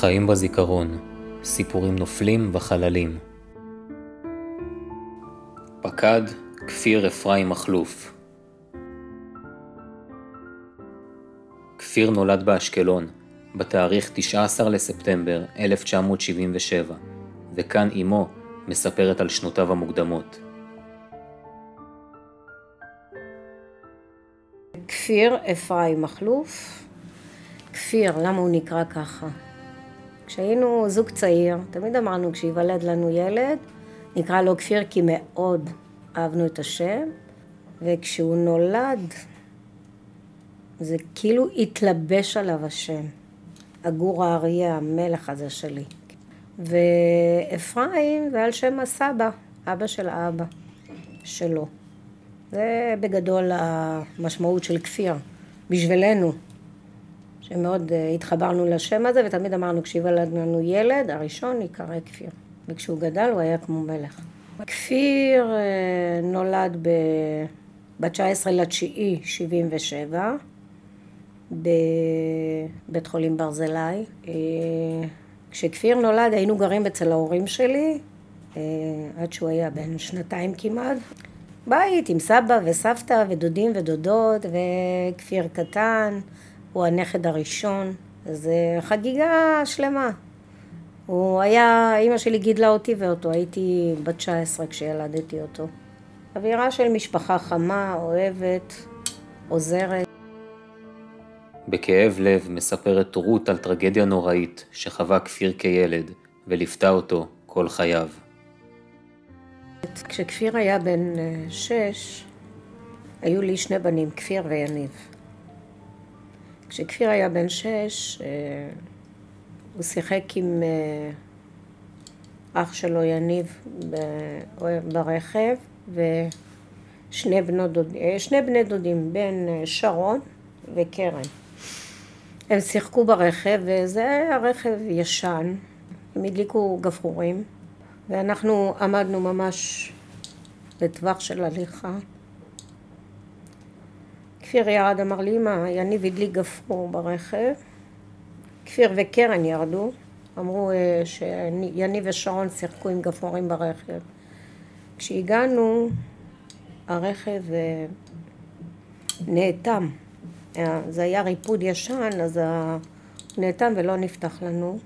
חיים בזיכרון, סיפורים נופלים וחללים. פקד כפיר אפרים מכלוף כפיר נולד באשקלון בתאריך 19 לספטמבר 1977, וכאן אמו מספרת על שנותיו המוקדמות. כפיר אפרים מכלוף. כפיר, למה הוא נקרא ככה? כשהיינו זוג צעיר, תמיד אמרנו כשייוולד לנו ילד, נקרא לו כפיר כי מאוד אהבנו את השם, וכשהוא נולד, זה כאילו התלבש עליו השם. הגור האריה, המלך הזה שלי. ואפרים זה על שם הסבא, אבא של האבא שלו. זה בגדול המשמעות של כפיר, בשבילנו, שמאוד אה, התחברנו לשם הזה, ותמיד אמרנו, כשיוולד לנו ילד, הראשון ייקרא כפיר. וכשהוא גדל הוא היה כמו מלך. כפיר אה, נולד ב-19 לתשיעי 77, בבית חולים ברזילי. אה, כשכפיר נולד היינו גרים אצל ההורים שלי, עד שהוא היה בן שנתיים כמעט. בית עם סבא וסבתא ודודים ודודות וכפיר קטן, הוא הנכד הראשון, זה חגיגה שלמה. הוא היה, אימא שלי גידלה אותי ואותו, הייתי בת 19 כשילדתי אותו. אווירה של משפחה חמה, אוהבת, עוזרת. בכאב לב מספרת רות על טרגדיה נוראית שחווה כפיר כילד וליוותה אותו כל חייו. כשכפיר היה בן אה, שש, היו לי שני בנים, כפיר ויניב. כשכפיר היה בן שש, אה, הוא שיחק עם אה, אח שלו יניב ברכב, ושני דוד, שני בני דודים, בן שרון וקרן. הם שיחקו ברכב, וזה היה רכב ישן, הם הדליקו גפרורים. ואנחנו עמדנו ממש בטווח של הליכה. כפיר ירד, אמר לי, אמא, יניב הדליק גפרור ברכב. כפיר וקרן ירדו, אמרו אה, שיניב ושרון שיחקו עם גפרורים ברכב. כשהגענו, הרכב אה, נאטם. אה, זה היה ריפוד ישן, אז נאטם ולא נפתח לנו.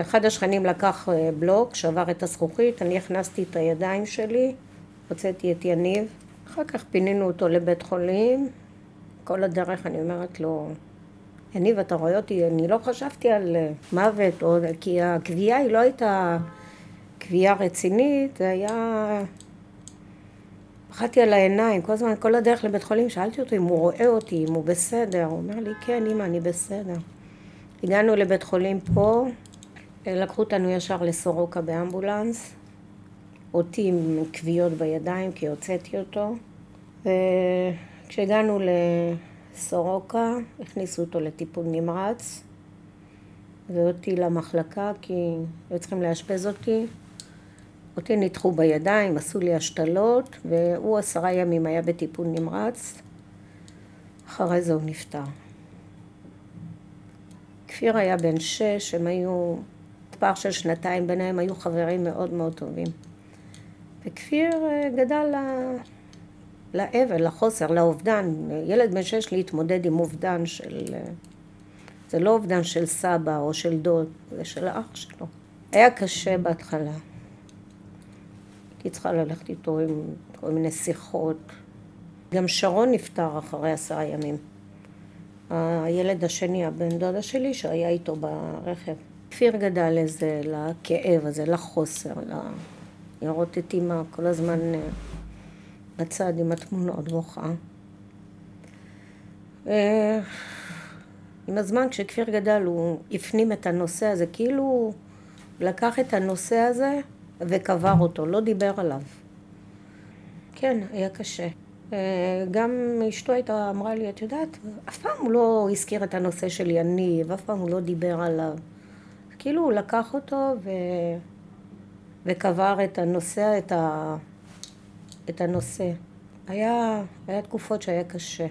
אחד השכנים לקח בלוק, שבר את הזכוכית, אני הכנסתי את הידיים שלי, הוצאתי את יניב, אחר כך פינינו אותו לבית חולים, כל הדרך אני אומרת לו, יניב, אתה רואה אותי, אני לא חשבתי על אה, מוות, או, כי הקביעה היא לא הייתה קביעה רצינית, זה היה... פחדתי על העיניים, כל הזמן, כל הדרך לבית חולים, שאלתי אותו אם הוא רואה אותי, אם הוא בסדר, הוא אומר לי, כן, אמא, אני בסדר. הגענו לבית חולים פה, לקחו אותנו ישר לסורוקה באמבולנס, אותי עם כוויות בידיים כי הוצאתי אותו. וכשהגענו לסורוקה, הכניסו אותו לטיפול נמרץ, ואותי למחלקה כי היו צריכים לאשפז אותי. אותי ניתחו בידיים, עשו לי השתלות, והוא עשרה ימים היה בטיפול נמרץ. אחרי זה הוא נפטר. כפיר היה בן שש, הם היו פער של שנתיים ביניהם, היו חברים מאוד מאוד טובים. וכפיר אה, גדל לאבל, לחוסר, לאובדן. ילד בן שש להתמודד עם אובדן של... אה, זה לא אובדן של סבא או של דוד, זה של האח שלו. היה קשה בהתחלה. הייתי צריכה ללכת איתו עם כל מיני שיחות. גם שרון נפטר אחרי עשרה ימים. הילד השני, הבן דודה שלי, שהיה איתו ברכב. כפיר גדל לזה, לכאב הזה, לחוסר, ל... לראות את אימא כל הזמן אה, בצד עם התמונות בוכה. עם הזמן, כשכפיר גדל, הוא הפנים את הנושא הזה, כאילו לקח את הנושא הזה וקבר אותו, לא דיבר עליו. כן, היה קשה. אה, גם אשתו הייתה אמרה לי, את יודעת, אף פעם הוא לא הזכיר את הנושא של יניב, אף פעם הוא לא דיבר עליו. כאילו הוא לקח אותו ו... וקבר את הנושא, את, ה... את הנושא. היה, היה תקופות שהיה קשה.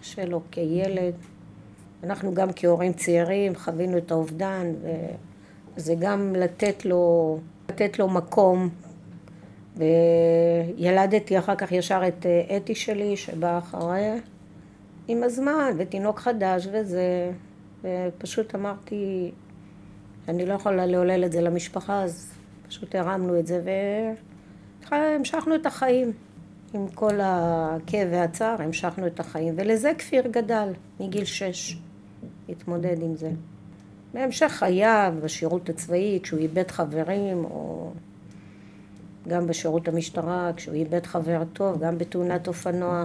קשה לו כילד, אנחנו גם כהורים צעירים חווינו את האובדן, וזה גם לתת לו, לתת לו מקום. וילדתי אחר כך ישר את אה, אתי שלי, שבאה אחרי, עם הזמן, ותינוק חדש וזה, ופשוט אמרתי, אני לא יכולה לעולל את זה למשפחה, אז פשוט הרמנו את זה, והמשכנו את החיים. עם כל הכאב והצער, המשכנו את החיים, ולזה כפיר גדל, מגיל שש, התמודד עם זה. בהמשך חייו, בשירות הצבאי, כשהוא איבד חברים, או גם בשירות המשטרה, כשהוא איבד חבר טוב, גם בתאונת אופנוע,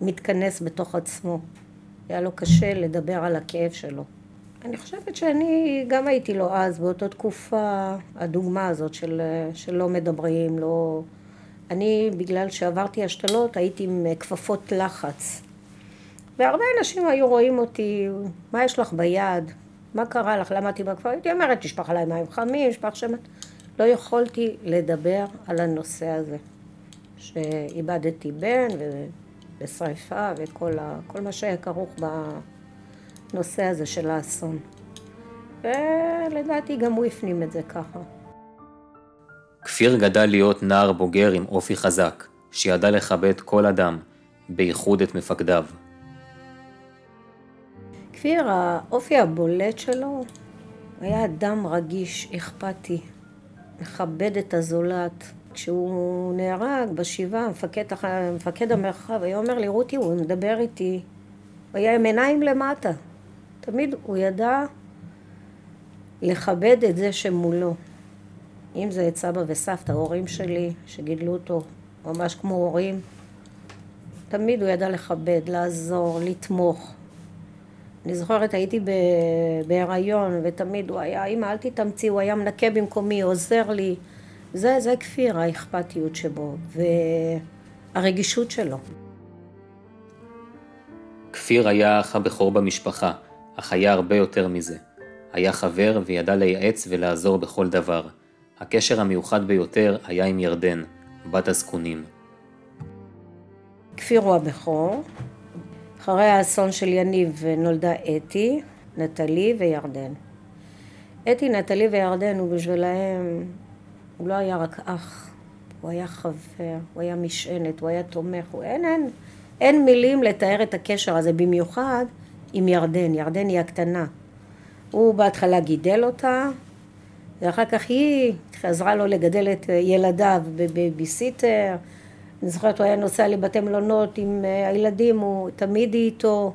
מתכנס בתוך עצמו. היה לו קשה לדבר על הכאב שלו. אני חושבת שאני גם הייתי לו אז, באותה תקופה, הדוגמה הזאת של, של לא מדברים, לא... אני, בגלל שעברתי השתלות, הייתי עם כפפות לחץ. והרבה אנשים היו רואים אותי, מה יש לך ביד? מה קרה לך? למדתי בכפר? הייתי אומרת, תשפך עליי מים חמים, תשפך שמן. לא יכולתי לדבר על הנושא הזה, שאיבדתי בן ובשריפה וכל ה, מה שהיה כרוך בנושא הזה של האסון. ולדעתי גם הוא הפנים את זה ככה. כפיר גדל להיות נער בוגר עם אופי חזק, שידע לכבד כל אדם, בייחוד את מפקדיו. כפיר, האופי הבולט שלו היה אדם רגיש, אכפתי, מכבד את הזולת. כשהוא נהרג בשבעה, מפקד, מפקד המרחב היה אומר לי, רותי, הוא מדבר איתי. הוא היה עם עיניים למטה. תמיד הוא ידע לכבד את זה שמולו. אם זה את סבא וסבתא, ההורים שלי, שגידלו אותו ממש כמו הורים, תמיד הוא ידע לכבד, לעזור, לתמוך. אני זוכרת, הייתי בהיריון, ותמיד הוא היה, אמא, אל תתאמצי, הוא היה מנקה במקומי, עוזר לי. זה, זה כפיר, האכפתיות שבו, והרגישות שלו. כפיר היה האח הבכור במשפחה, אך היה הרבה יותר מזה. היה חבר וידע לייעץ ולעזור בכל דבר. הקשר המיוחד ביותר היה עם ירדן, בת הזקונים. כפיר הוא הבכור. אחרי האסון של יניב נולדה אתי, נטלי וירדן. אתי, נטלי וירדן הוא בשבילהם, הוא לא היה רק אח, הוא היה חבר, הוא היה משענת, הוא היה תומך, הוא... אין, אין, אין מילים לתאר את הקשר הזה, במיוחד עם ירדן, ירדן היא הקטנה. הוא בהתחלה גידל אותה, ואחר כך היא עזרה לו לגדל את ילדיו בבייביסיטר. אני זוכרת, הוא היה נוסע לבתי מלונות עם אה, הילדים, היא תמיד איתו.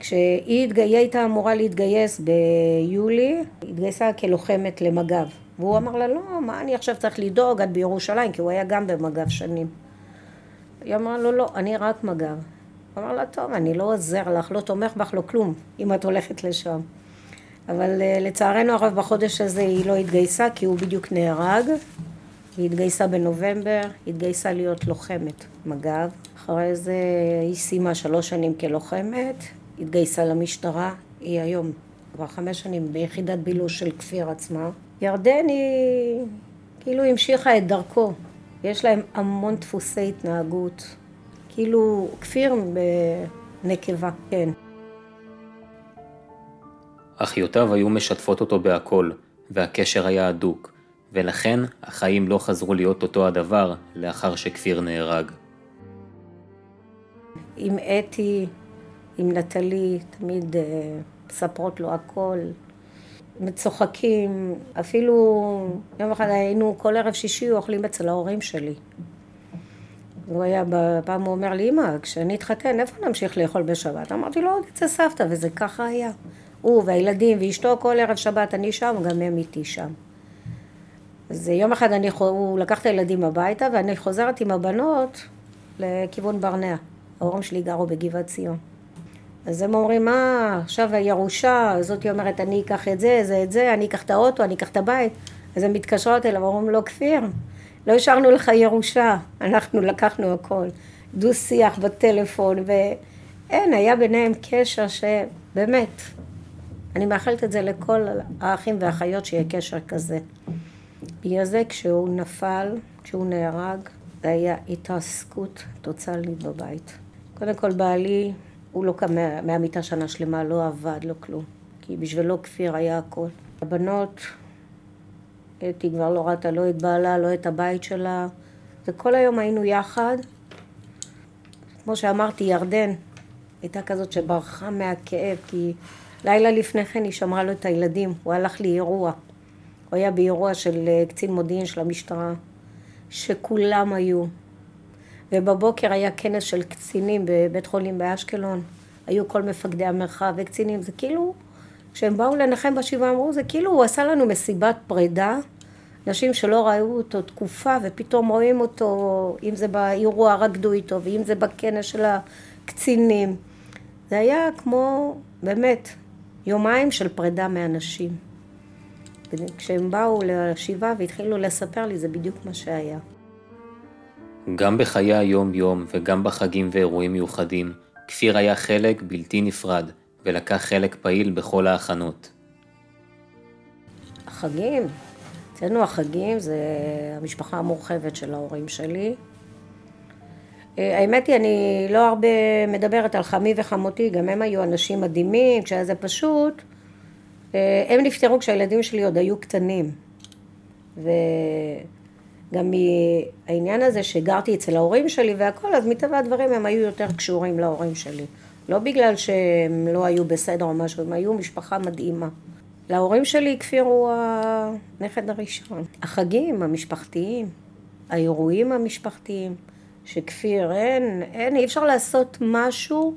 כשהיא הייתה אמורה להתגייס ביולי, היא התגייסה כלוחמת למג"ב. והוא אמר לה, לא, מה אני עכשיו צריך לדאוג, את בירושלים, כי הוא היה גם במג"ב שנים. היא אמרה לו, לא, אני רק מג"ב. אמר לה, טוב, אני לא עוזר לך, לא תומך בך, לא כלום, אם את הולכת לשם. אבל אה, לצערנו הרב בחודש הזה היא לא התגייסה כי הוא בדיוק נהרג. היא התגייסה בנובמבר, התגייסה להיות לוחמת מג"ב. אחרי זה היא סיימה שלוש שנים כלוחמת, התגייסה למשטרה, היא היום כבר חמש שנים ביחידת בילוש של כפיר עצמה. ירדן היא כאילו המשיכה את דרכו. יש להם המון דפוסי התנהגות. כאילו כפיר בנקבה, כן. אחיותיו היו משתפות אותו בהכל, והקשר היה הדוק, ולכן החיים לא חזרו להיות אותו הדבר לאחר שכפיר נהרג. עם אתי, עם נטלי, תמיד uh, מספרות לו הכל. צוחקים, אפילו יום אחד היינו כל ערב שישי אוכלים אצל ההורים שלי. הוא היה, פעם הוא אומר לי, אמא, כשאני אתחתן, איפה נמשיך לאכול בשבת? אמרתי לו, עוד אצל סבתא, וזה ככה היה. הוא והילדים ואשתו כל ערב שבת אני שם, גם הם איתי שם. אז יום אחד אני, הוא לקח את הילדים הביתה ואני חוזרת עם הבנות לכיוון ברנע. ההורים שלי גרו בגבעת ציון. אז הם אומרים, מה, עכשיו הירושה, זאתי אומרת, אני אקח את זה, זה את זה, אני אקח את האוטו, אני אקח את הבית. אז הן מתקשרות אליו, אומרים לו, כפיר, לא השארנו לך ירושה, אנחנו לקחנו הכל. דו שיח בטלפון, ואין, היה ביניהם קשר שבאמת, אני מאחלת את זה לכל האחים והאחיות שיהיה קשר כזה. בגלל זה כשהוא נפל, כשהוא נהרג, זה היה התרסקות טוטאלית בבית. קודם כל בעלי, הוא לא קם מה, מהמיטה שנה שלמה, לא עבד, לא כלום. כי בשבילו כפיר היה הכל. הבנות, אתי כבר לא ראתה לא את בעלה, לא את הבית שלה. וכל היום היינו יחד. כמו שאמרתי, ירדן הייתה כזאת שברחה מהכאב, כי לילה לפני כן היא שמרה לו את הילדים. הוא הלך לאירוע. הוא היה באירוע של אה, קצין מודיעין של המשטרה, שכולם היו. ובבוקר היה כנס של קצינים בבית חולים באשקלון. היו כל מפקדי המרחב וקצינים. זה כאילו, כשהם באו לנחם בשבעה אמרו, זה כאילו הוא עשה לנו מסיבת פרידה. נשים שלא ראו אותו תקופה ופתאום רואים אותו, אם זה באירוע רקדו איתו ואם זה בכנס של הקצינים. זה היה כמו, באמת, יומיים של פרידה מאנשים. כשהם באו לשבעה והתחילו לספר לי, זה בדיוק מה שהיה. גם בחיי היום-יום וגם בחגים ואירועים מיוחדים, כפיר היה חלק בלתי נפרד, ולקח חלק פעיל בכל ההכנות. החגים, אצלנו החגים זה המשפחה המורחבת של ההורים שלי. אה, האמת היא, אני לא הרבה מדברת על חמי וחמותי, גם הם היו אנשים מדהימים, כשהיה זה פשוט. אה, הם נפטרו כשהילדים שלי עוד היו קטנים. וגם מהעניין הזה שגרתי אצל ההורים שלי והכל, אז מטבע הדברים הם היו יותר קשורים להורים שלי. לא בגלל שהם לא היו בסדר או משהו, הם היו משפחה מדהימה. להורים שלי כפיר הוא הנכד הראשון. החגים המשפחתיים, האירועים המשפחתיים, שכפיר אין, אין, אי אפשר לעשות משהו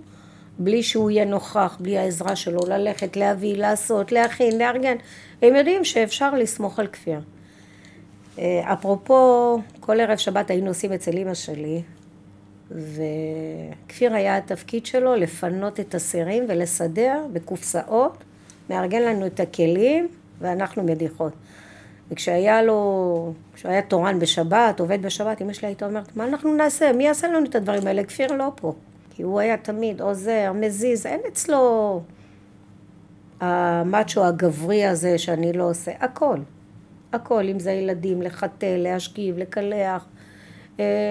בלי שהוא יהיה נוכח, בלי העזרה שלו, ללכת, להביא, לעשות, להכין, לארגן. הם יודעים שאפשר לסמוך על כפיר. אה, אפרופו, כל ערב שבת היינו עושים אצל אימא שלי, וכפיר היה התפקיד שלו לפנות את הסירים ולסדר בקופסאות, מארגן לנו את הכלים ואנחנו מדיחות. וכשהיה לו, כשהוא היה תורן בשבת, עובד בשבת, אמא שלי הייתה אומרת, מה אנחנו נעשה? מי יעשה לנו את הדברים האלה? כפיר לא פה. כי הוא היה תמיד עוזר, מזיז, אין אצלו המאצ'ו הגברי הזה שאני לא עושה, הכל. הכל, אם זה ילדים, לחתל, להשכיב, לקלח,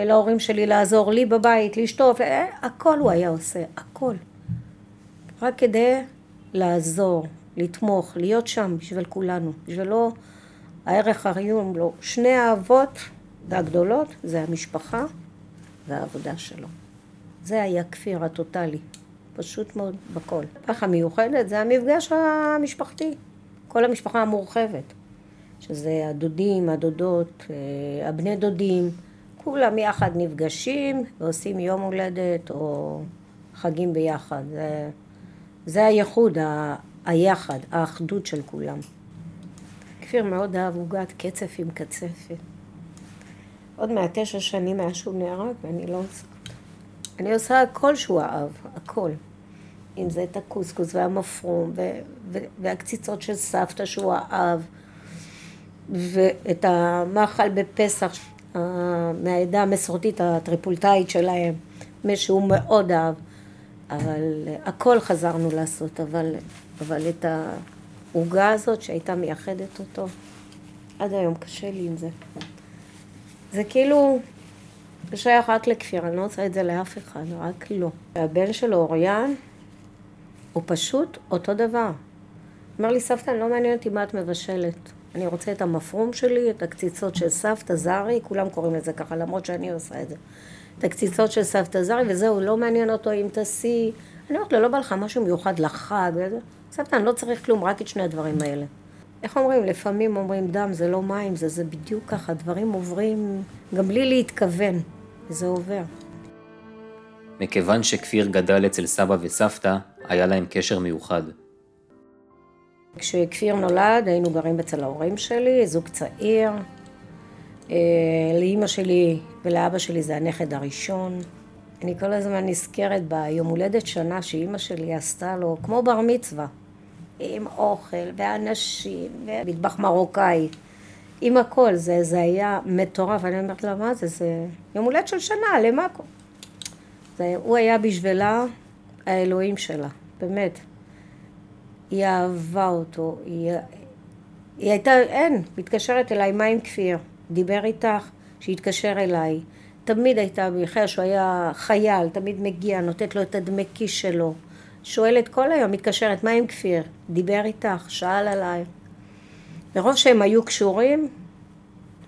להורים שלי לעזור לי בבית, לשטוף, אה, הכל הוא היה עושה, הכל. רק כדי לעזור, לתמוך, להיות שם בשביל כולנו, בשבילו הערך הריום לו. שני האהבות הגדולות זה המשפחה והעבודה שלו. זה היה כפיר הטוטלי, פשוט מאוד בכל. ככה מיוחדת זה המפגש המשפחתי, כל המשפחה המורחבת, שזה הדודים, הדודות, אה, הבני דודים, כולם יחד נפגשים ועושים יום הולדת או חגים ביחד. זה, זה הייחוד, ה, היחד, האחדות של כולם. כפיר מאוד אהב עוגת קצף עם קצפת. עוד מהתשע שנים מאז שהוא נהרג ואני לא עושה. אני עושה הכל שהוא אהב, הכל. אם זה את הקוסקוס והמפרום והקציצות של סבתא שהוא אהב ואת המאכל בפסח מהעדה המסורתית הטריפולטאית שלהם, מי שהוא מאוד אהב. אבל הכל חזרנו לעשות, אבל, אבל את העוגה הזאת שהייתה מייחדת אותו, עד היום קשה לי עם זה. זה כאילו, זה שייך רק לכפיר, אני לא רוצה את זה לאף אחד, רק לא. הבן שלו, אוריאן, הוא פשוט אותו דבר. אומר לי, סבתא, לא מעניין אותי מה את מבשלת. אני רוצה את המפרום שלי, את הקציצות של סבתא זרי, כולם קוראים לזה ככה, למרות שאני עושה את זה. את הקציצות של סבתא זרי, וזהו, לא מעניין אותו אם תעשי... אני אומרת לו, לא בא לך משהו מיוחד לחג. סבתא, אני לא צריך כלום, רק את שני הדברים האלה. איך אומרים? לפעמים אומרים דם זה לא מים, זה, זה בדיוק ככה, דברים עוברים גם בלי להתכוון, וזה עובר. מכיוון שכפיר גדל אצל סבא וסבתא, היה להם קשר מיוחד. כשכפיר נולד היינו גרים אצל ההורים שלי, זוג צעיר. אה, לאימא שלי ולאבא שלי זה הנכד הראשון. אני כל הזמן נזכרת ביום הולדת שנה שאימא שלי עשתה לו, כמו בר מצווה, עם אוכל ואנשים ומטבח מרוקאי, עם הכל, זה, זה היה מטורף. אני אומרת לה, מה זה, זה יום הולדת של שנה, למה? זה, הוא היה בשבילה האלוהים שלה, באמת. היא אהבה אותו, היא, היא הייתה, אין, מתקשרת אליי, מה עם כפיר? דיבר איתך, שיתקשר אליי. תמיד הייתה, בכלל שהוא היה חייל, תמיד מגיע, נותנת לו את הדמי כיס שלו. שואלת כל היום, מתקשרת, מה עם כפיר? דיבר איתך, שאל עליי. מרוב שהם היו קשורים,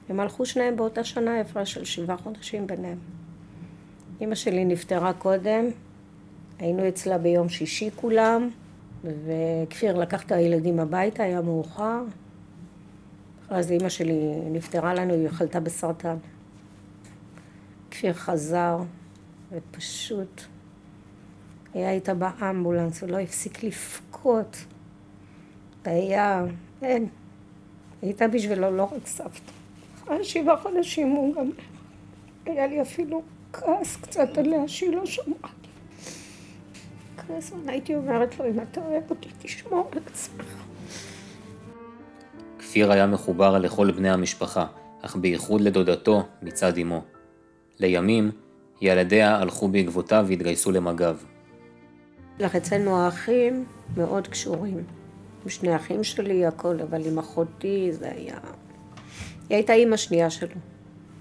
הם הלכו שניהם באותה שנה, הפרש של שבעה חודשים ביניהם. אימא שלי נפטרה קודם, היינו אצלה ביום שישי כולם, וכפיר לקח את הילדים הביתה, היה מאוחר. אז אימא שלי נפטרה לנו, היא חלתה בסרטן. כפיר חזר, ופשוט היה איתה באמבולנס, הוא לא הפסיק לבכות. היה, אין, הייתה בשבילו לא רק סבתא. אחרי שבעה חודשים הוא גם... היה לי אפילו כעס קצת עליה שהיא לא שמעה. כעס, הייתי אומרת לו, אם אתה אוהב אותי, תשמור על עצמך. כפיר היה מחובר לכל בני המשפחה, אך בייחוד לדודתו מצד אמו. לימים, ילדיה הלכו בעקבותיו והתגייסו למג"ב. לך אצלנו האחים מאוד קשורים. עם שני אחים שלי, הכל, אבל עם אחותי זה היה... היא הייתה אימא שנייה שלו.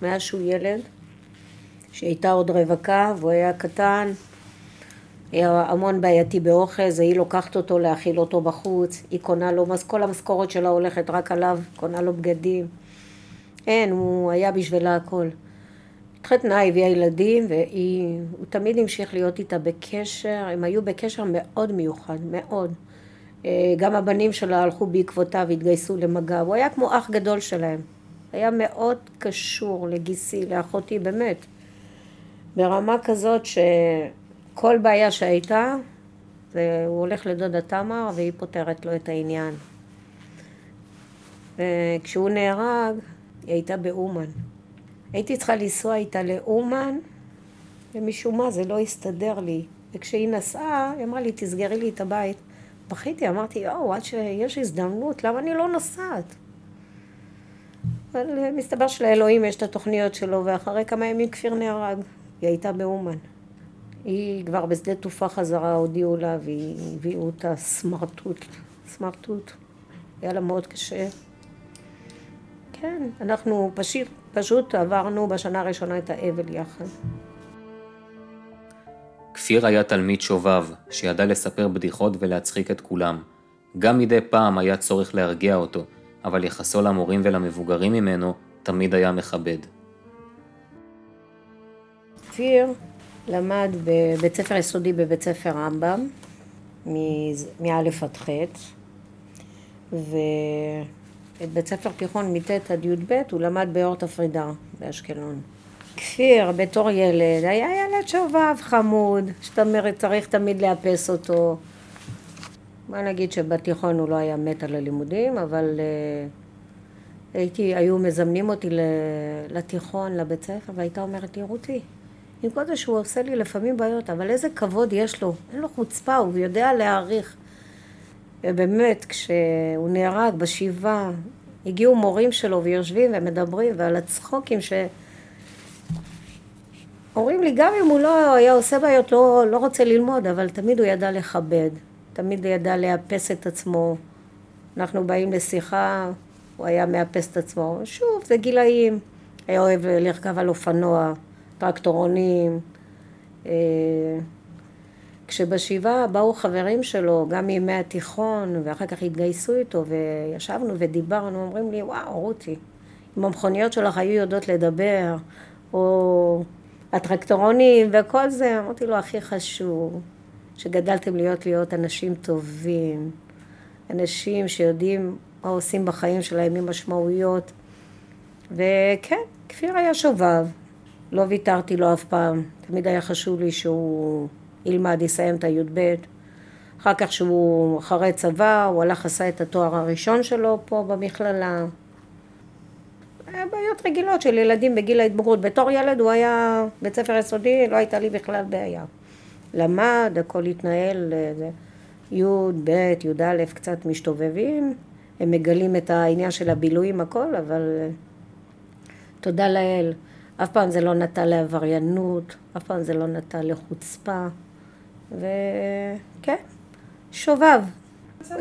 מאז שהוא ילד, שהיא הייתה עוד רווקה והוא היה קטן, המון בעייתי באוכל, זה היא לוקחת אותו להאכיל אותו בחוץ, היא קונה לו, כל המשכורת שלה הולכת רק עליו, קונה לו בגדים. אין, הוא היה בשבילה הכל. התחתנה, הביאה ילדים, והוא תמיד המשיך להיות איתה בקשר, הם היו בקשר מאוד מיוחד, מאוד. אה, גם הבנים שלה הלכו בעקבותיו, התגייסו למג"ב, הוא היה כמו אח גדול שלהם. היה מאוד קשור לגיסי, לאחותי, באמת. ברמה כזאת שכל בעיה שהייתה, זה, הוא הולך לדודה תמר והיא פותרת לו את העניין. וכשהוא נהרג, היא הייתה באומן. הייתי צריכה לנסוע איתה לאומן, ומשום מה זה לא הסתדר לי. וכשהיא נסעה, היא אמרה לי, תסגרי לי את הבית. בכיתי, אמרתי, יואו, עד שיש הזדמנות, למה אני לא נוסעת? אבל מסתבר שלאלוהים יש את התוכניות שלו, ואחרי כמה ימים כפיר נהרג. היא הייתה באומן. היא כבר בשדה תעופה חזרה, הודיעו לה, והביאו אותה סמרטוט. סמרטוט. היה לה מאוד קשה. כן, אנחנו פשוט, פשוט עברנו בשנה הראשונה את האבל יחד. כפיר היה תלמיד שובב, שידע לספר בדיחות ולהצחיק את כולם. גם מדי פעם היה צורך להרגיע אותו, אבל יחסו למורים ולמבוגרים ממנו תמיד היה מכבד. כפיר למד בבית ספר יסודי בבית ספר רמב"ם, מא' עד ח', ואת בית ספר תיכון מט' עד י"ב הוא למד באורט הפרידה באשקלון. כפיר, בתור ילד, היה ילד שובב, חמוד, שאתה אומרת, צריך תמיד לאפס אותו. מה נגיד שבתיכון הוא לא היה מת על הלימודים, אבל uh, הייתי, היו מזמנים אותי לתיכון, לבית ספר, והייתה אומרת לי, רותי, עם כל זה שהוא עושה לי לפעמים בעיות, אבל איזה כבוד יש לו, אין לו חוצפה, הוא יודע להעריך. ובאמת, כשהוא נהרג בשבעה, הגיעו מורים שלו ויושבים ומדברים, ועל הצחוקים ש... אומרים לי, גם אם הוא לא היה עושה בעיות, לא, לא רוצה ללמוד, אבל תמיד הוא ידע לכבד, תמיד ידע לאפס את עצמו. אנחנו באים לשיחה, הוא היה מאפס את עצמו. שוב, זה גילאים. היה אוהב לרכב על אופנוע, טרקטורונים. אה, כשבשבעה באו חברים שלו, גם מימי התיכון, ואחר כך התגייסו איתו, וישבנו ודיברנו, אומרים לי, וואו, רותי, אם המכוניות שלך היו יודעות לדבר, או הטרקטורונים וכל זה, אמרתי לו, הכי חשוב, שגדלתם להיות להיות אנשים טובים, אנשים שיודעים מה עושים בחיים שלהם עם משמעויות. וכן, כפיר היה שובב, לא ויתרתי לו אף פעם, תמיד היה חשוב לי שהוא ילמד, יסיים את הי"ב. אחר כך שהוא אחרי צבא, הוא הלך עשה את התואר הראשון שלו פה במכללה. היה בעיות רגילות של ילדים בגיל ההתבגרות. בתור ילד הוא היה בית ספר יסודי, לא הייתה לי בכלל בעיה. למד, הכל התנהל, י', ב', י"א, קצת משתובבים. הם מגלים את העניין של הבילויים, הכל, אבל תודה לאל. אף פעם זה לא נטע לעבריינות, אף פעם זה לא נטע לחוצפה. וכן, שובב.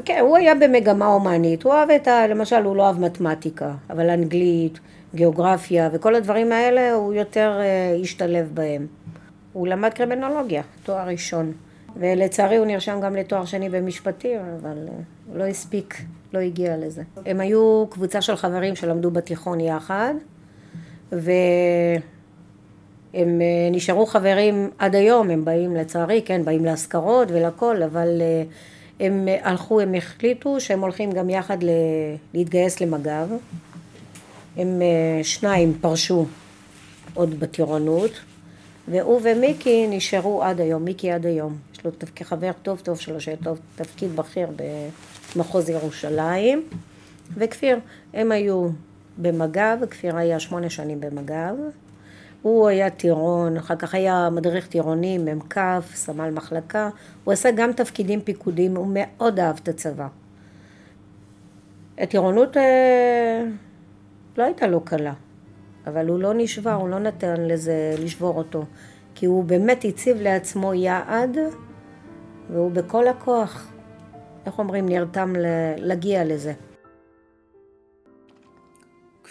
כן, הוא היה במגמה הומנית, הוא אוהב את ה... למשל, הוא לא אוהב מתמטיקה, אבל אנגלית גיאוגרפיה וכל הדברים האלה, הוא יותר אה, השתלב בהם. הוא למד קרימינולוגיה, תואר ראשון. ולצערי הוא נרשם גם לתואר שני במשפטים, אבל אה, לא הספיק, לא הגיע לזה. הם היו קבוצה של חברים שלמדו בתיכון יחד, והם אה, נשארו חברים עד היום, הם באים לצערי, כן, באים להשכרות ולכל, אבל אה, הם הלכו, הם החליטו שהם הולכים גם יחד להתגייס למג"ב. הם שניים פרשו עוד בטירונות, והוא ומיקי נשארו עד היום, מיקי עד היום. יש לו תפקיד, חבר טוב טוב שלו, שהיה טוב, תפקיד בכיר במחוז ירושלים. וכפיר, הם היו במג"ב, כפיר היה שמונה שנים במג"ב. הוא היה טירון, אחר כך היה מדריך טירוני, מ"כ, סמל מחלקה. הוא עשה גם תפקידים פיקודיים, הוא מאוד אהב את הצבא. הטירונות אה, לא הייתה לו קלה. אבל הוא לא נשבר, הוא לא נתן לזה לשבור אותו. כי הוא באמת הציב לעצמו יעד, והוא בכל הכוח, איך אומרים, נרתם להגיע לזה.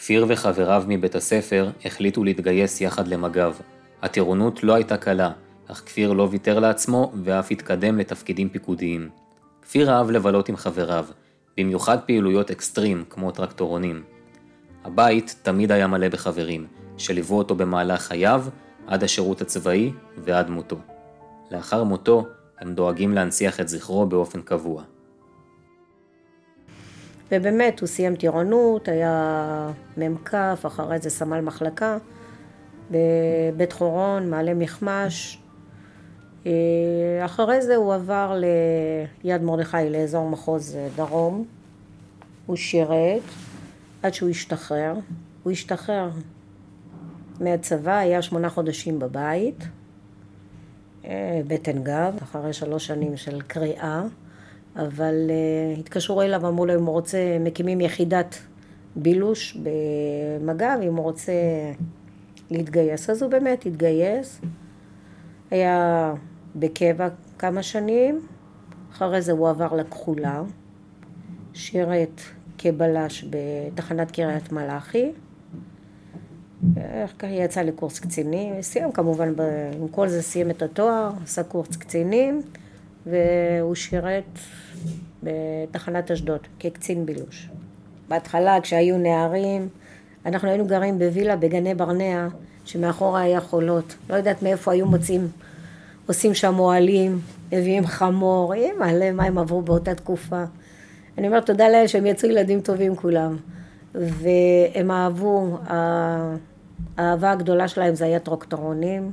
כפיר וחבריו מבית הספר החליטו להתגייס יחד למג"ב. הטירונות לא הייתה קלה, אך כפיר לא ויתר לעצמו ואף התקדם לתפקידים פיקודיים. כפיר אהב לבלות עם חבריו, במיוחד פעילויות אקסטרים כמו טרקטורונים. הבית תמיד היה מלא בחברים, שליוו אותו במהלך חייו, עד השירות הצבאי ועד מותו. לאחר מותו, הם דואגים להנציח את זכרו באופן קבוע. ובאמת, הוא סיים טירונות, היה מ"כ, אחרי זה סמל מחלקה, בבית חורון, מעלה מכמש. אה, אחרי זה הוא עבר ליד מרדכי, לאזור מחוז דרום. הוא שירת. עד שהוא השתחרר. הוא השתחרר מהצבא, היה שמונה חודשים בבית, אה, בטן גב, אחרי שלוש שנים של קריאה, אבל uh, התקשרו אליו, אמרו לו אם הוא רוצה, מקימים יחידת בילוש במג"ב, אם הוא רוצה להתגייס. אז הוא באמת התגייס, היה בקבע כמה שנים, אחרי זה הוא עבר לכחולה, שירת כבלש בתחנת קריית מלאכי. יצא לקורס קצינים, סיים כמובן, עם כל זה סיים את התואר, עשה קורס קצינים, והוא שירת בתחנת אשדוד כקצין בילוש. בהתחלה, כשהיו נערים, אנחנו היינו גרים בווילה בגני ברנע, שמאחורה היה חולות. לא יודעת מאיפה היו מוצאים, עושים שם אוהלים, מביאים חמור, אימא, מה הם עברו באותה תקופה. אני אומרת תודה לאל שהם יצאו ילדים טובים כולם. והם אהבו, האהבה הגדולה שלהם זה היה טרוקטורונים,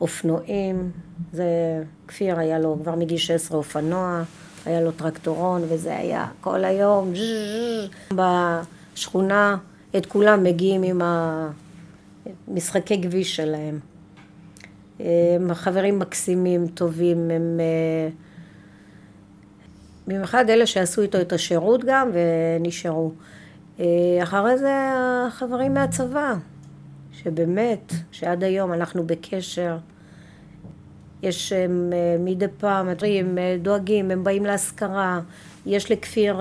אופנועים, זה כפיר היה לו כבר מגיל 16 אופנוע, היה לו טרקטורון וזה היה כל היום בשכונה, את כולם מגיעים עם המשחקי כביש שלהם. הם חברים מקסימים, טובים, הם במיוחד אלה שעשו איתו את השירות גם ונשארו. אה, אחרי זה החברים מהצבא, שבאמת, שעד היום אנחנו בקשר. יש הם אה, מדי פעם, הם אה, דואגים, הם באים להשכרה, יש לכפיר,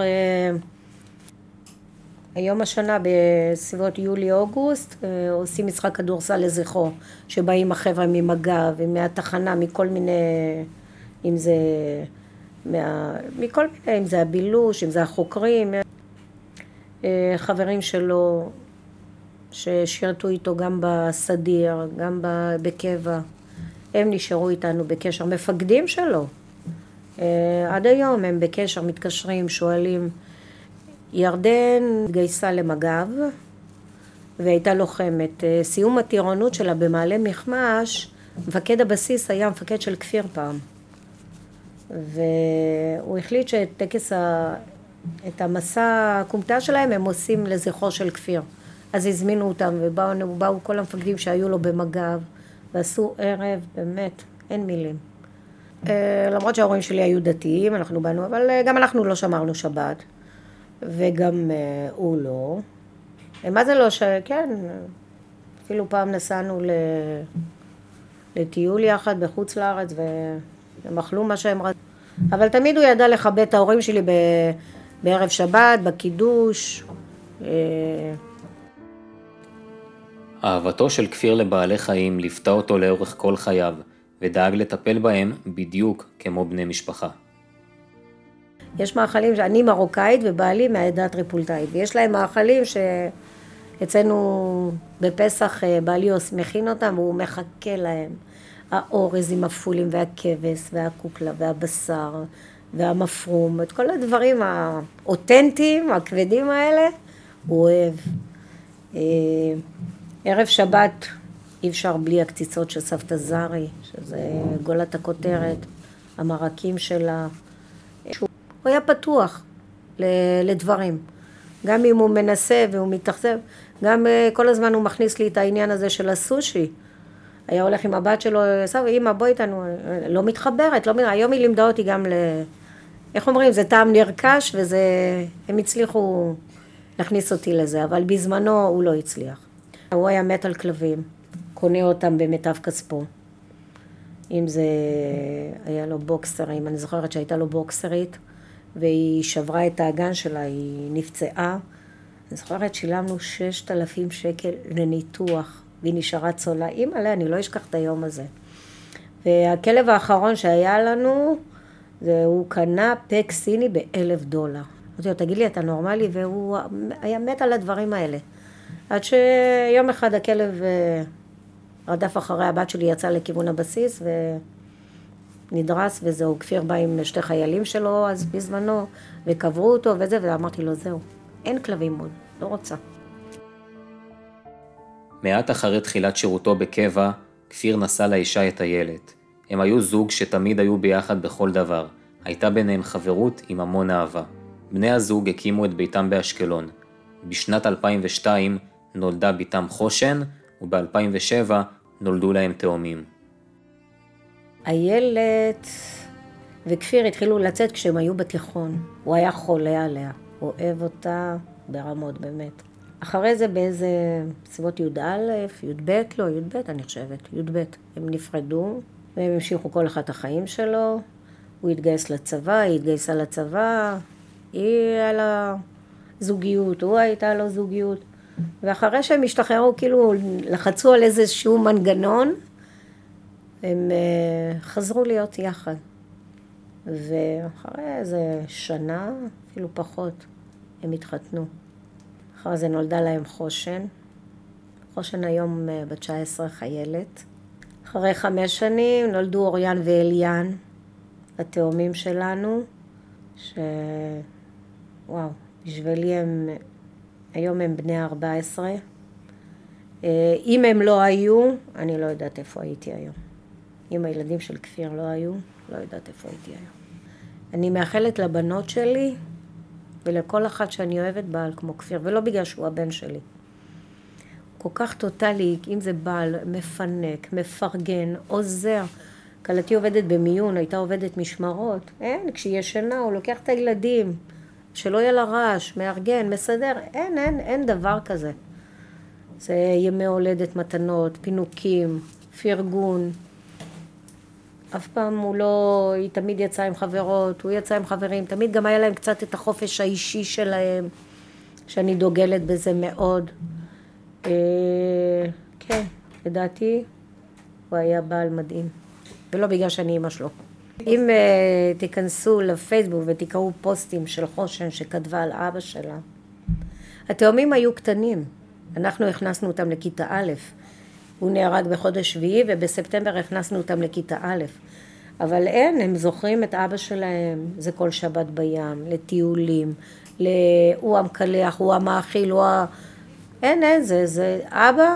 היום השנה בסביבות יולי-אוגוסט עושים משחק כדורסל לזכרו, שבאים החבר'ה ממג"ב ומהתחנה, מכל מיני, אם זה מה, מכל מיני, אם זה הבילוש, אם זה החוקרים, אה, חברים שלו ששירתו איתו גם בסדיר, גם בקבע, הם נשארו איתנו בקשר, מפקדים שלו, אה, עד היום הם בקשר, מתקשרים, שואלים. ירדן התגייסה למג"ב והייתה לוחמת. אה, סיום הטירונות שלה במעלה מכמש, מפקד הבסיס היה מפקד של כפיר פעם. והוא החליט שאת טקס ה... את המסע הכומתה שלהם הם עושים לזכרו של כפיר. אז הזמינו אותם ובאו כל המפקדים שהיו לו במג"ב ועשו ערב, באמת, אין מילים. אה, למרות שההורים שלי היו דתיים, אנחנו באנו, אבל אה, גם אנחנו לא שמרנו שבת. וגם אה, הוא לא. מה זה לא ש... כן, אפילו פעם נסענו לטיול יחד בחוץ לארץ והם אכלו מה שהם רצו. אבל תמיד הוא ידע לכבד את ההורים שלי בערב שבת, בקידוש. אה, אהבתו של כפיר לבעלי חיים ליוותה אותו לאורך כל חייו, ודאג לטפל בהם בדיוק כמו בני משפחה. יש מאכלים, שאני מרוקאית ובעלי מהעדה הטריפולטאית, ויש להם מאכלים שאצלנו בפסח אה, בעלי מכין אותם והוא מחכה להם. האורז עם הפולים והכבש והקוקלה והבשר והמפרום, את כל הדברים האותנטיים, הכבדים האלה, הוא אוהב. ערב שבת אי אפשר בלי הקציצות של סבתא זרי, שזה גולת הכותרת, המרקים שלה. הוא היה פתוח לדברים. גם אם הוא מנסה והוא מתאכזב, גם אה, כל הזמן הוא מכניס לי את העניין הזה של הסושי. היה הולך עם הבת שלו, סבא, אמא בואי איתנו, לא מתחברת, לא, היום היא לימדה אותי גם ל... איך אומרים, זה טעם נרכש וזה, הם הצליחו להכניס אותי לזה, אבל בזמנו הוא לא הצליח. הוא היה מת על כלבים, קונה אותם במיטב כספו. אם זה, היה לו בוקסרים, אני זוכרת שהייתה לו בוקסרית, והיא שברה את האגן שלה, היא נפצעה. אני זוכרת, שילמנו ששת אלפים שקל לניתוח, והיא נשארה צולה. אימא'לה, אני לא אשכח את היום הזה. והכלב האחרון שהיה לנו, זה, הוא קנה פק סיני באלף דולר. אמרתי לו, תגיד לי, אתה נורמלי? והוא היה מת על הדברים האלה. עד שיום אחד הכלב אה, רדף אחרי הבת שלי, יצא לכיוון הבסיס ונדרס, וזהו, כפיר בא עם שתי חיילים שלו אז בזמנו, וקברו אותו וזה, ואמרתי לו, זהו, אין כלבים עוד, לא רוצה. מעט אחרי תחילת שירותו בקבע, כפיר נשא לאישה את הילד. הם היו זוג שתמיד היו ביחד בכל דבר. הייתה ביניהם חברות עם המון אהבה. בני הזוג הקימו את ביתם באשקלון. בשנת 2002 נולדה בתם חושן, וב-2007 נולדו להם תאומים. איילת וכפיר התחילו לצאת כשהם היו בתיכון. הוא היה חולה עליה, אוהב אותה ברמות באמת. אחרי זה באיזה סביבות י"א, י"ב, לא, י"ב אני חושבת, י"ב, הם נפרדו, והם המשיכו כל אחד את החיים שלו. הוא התגייס לצבא, היא התגייסה לצבא, היא היה לה זוגיות, הוא הייתה לו זוגיות. ואחרי שהם השתחררו, כאילו לחצו על איזשהו מנגנון, הם uh, חזרו להיות יחד. ואחרי איזה שנה, אפילו פחות, הם התחתנו. אחרי זה נולדה להם חושן. חושן היום uh, בת 19 חיילת. אחרי חמש שנים נולדו אוריאן ואליאן, התאומים שלנו, ש... וואו, בשבילי הם היום הם בני 14. אה, אם הם לא היו, אני לא יודעת איפה הייתי היום. אם הילדים של כפיר לא היו, לא יודעת איפה הייתי היום. אני מאחלת לבנות שלי ולכל אחת שאני אוהבת בעל כמו כפיר, ולא בגלל שהוא הבן שלי. כל כך טוטאלי, אם זה בעל, מפנק, מפרגן, עוזר. כלתי עובדת במיון, הייתה עובדת משמרות. אין, כשהיא ישנה הוא לוקח את הילדים. שלא יהיה לה רעש, מארגן, מסדר, אין, אין, אין דבר כזה. זה ימי הולדת, מתנות, פינוקים, פרגון. אף פעם הוא לא, היא תמיד יצאה עם חברות, הוא יצא עם חברים, תמיד גם היה להם קצת את החופש האישי שלהם, שאני דוגלת בזה מאוד. אה, כן, לדעתי הוא היה בעל מדהים, ולא בגלל שאני אימא שלו. אם uh, תיכנסו לפייסבוק ותקראו פוסטים של חושן שכתבה על אבא שלה, התאומים היו קטנים, אנחנו הכנסנו אותם לכיתה א', הוא נהרג בחודש שביעי ובספטמבר הכנסנו אותם לכיתה א', אבל אין, הם זוכרים את אבא שלהם, זה כל שבת בים, לטיולים, הוא המקלח, הוא המאכיל, הוא ה... אין, אין, זה, זה אבא,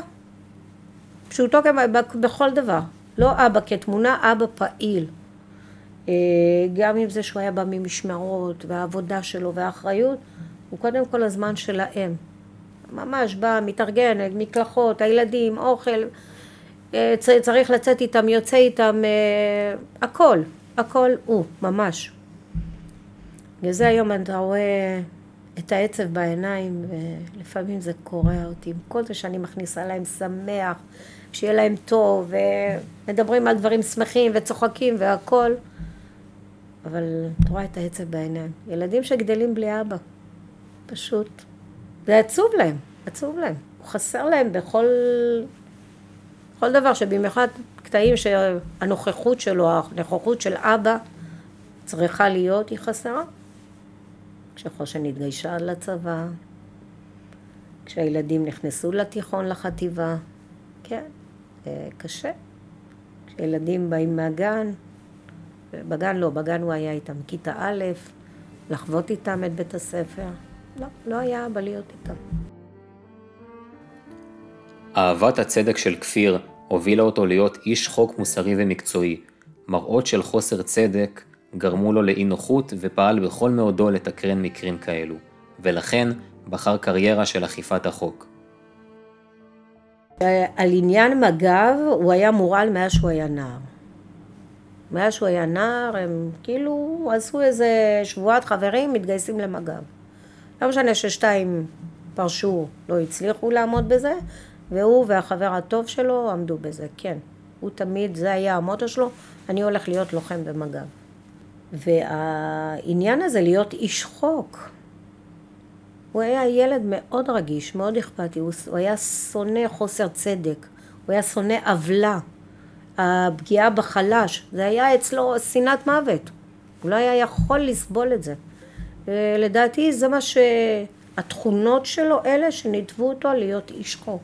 פשוטו בכל דבר, לא אבא כתמונה, אבא פעיל. אה, גם אם זה שהוא היה בא ממשמרות, והעבודה שלו והאחריות, הוא קודם כל הזמן שלהם. ממש בא, מתארגן, מקלחות, הילדים, אוכל, אה, צריך לצאת איתם, יוצא איתם, אה, הכל, הכל הוא, ממש. וזה היום אתה רואה את העצב בעיניים, ולפעמים זה קורע אותי. עם כל זה שאני מכניסה להם שמח, שיהיה להם טוב, ומדברים על דברים שמחים וצוחקים והכל. אבל את רואה את העצב בעיניים. ילדים שגדלים בלי אבא, פשוט. זה עצוב להם, עצוב להם. חסר להם בכל, בכל דבר, שבמיוחד קטעים שהנוכחות שלו, הנוכחות של אבא צריכה להיות, היא חסרה. כשחושן התגיישה לצבא, כשהילדים נכנסו לתיכון, לחטיבה, כן, קשה. כשילדים באים מהגן, בגן לא, בגן הוא היה איתם, כיתה א', לחוות איתם את בית הספר. לא, לא היה אבא להיות איתם. אהבת הצדק של כפיר הובילה אותו להיות איש חוק מוסרי ומקצועי. מראות של חוסר צדק גרמו לו לאי נוחות ופעל בכל מאודו לתקרן מקרים כאלו, ולכן בחר קריירה של אכיפת החוק. על עניין מג"ב הוא היה מורעל מאז שהוא היה נער. מאז שהוא היה נער הם כאילו עשו איזה שבועת חברים מתגייסים למג"ב. לא משנה ששתיים פרשו, לא הצליחו לעמוד בזה, והוא והחבר הטוב שלו עמדו בזה, כן. הוא תמיד, זה היה המוטו שלו, אני הולך להיות לוחם במג"ב. והעניין הזה להיות איש חוק, הוא היה ילד מאוד רגיש, מאוד אכפתי, הוא, הוא היה שונא חוסר צדק, הוא היה שונא עוולה, הפגיעה בחלש, זה היה אצלו שנאת מוות, הוא לא היה יכול לסבול את זה. לדעתי זה מה שהתכונות שלו אלה שניתבו אותו להיות איש חוק.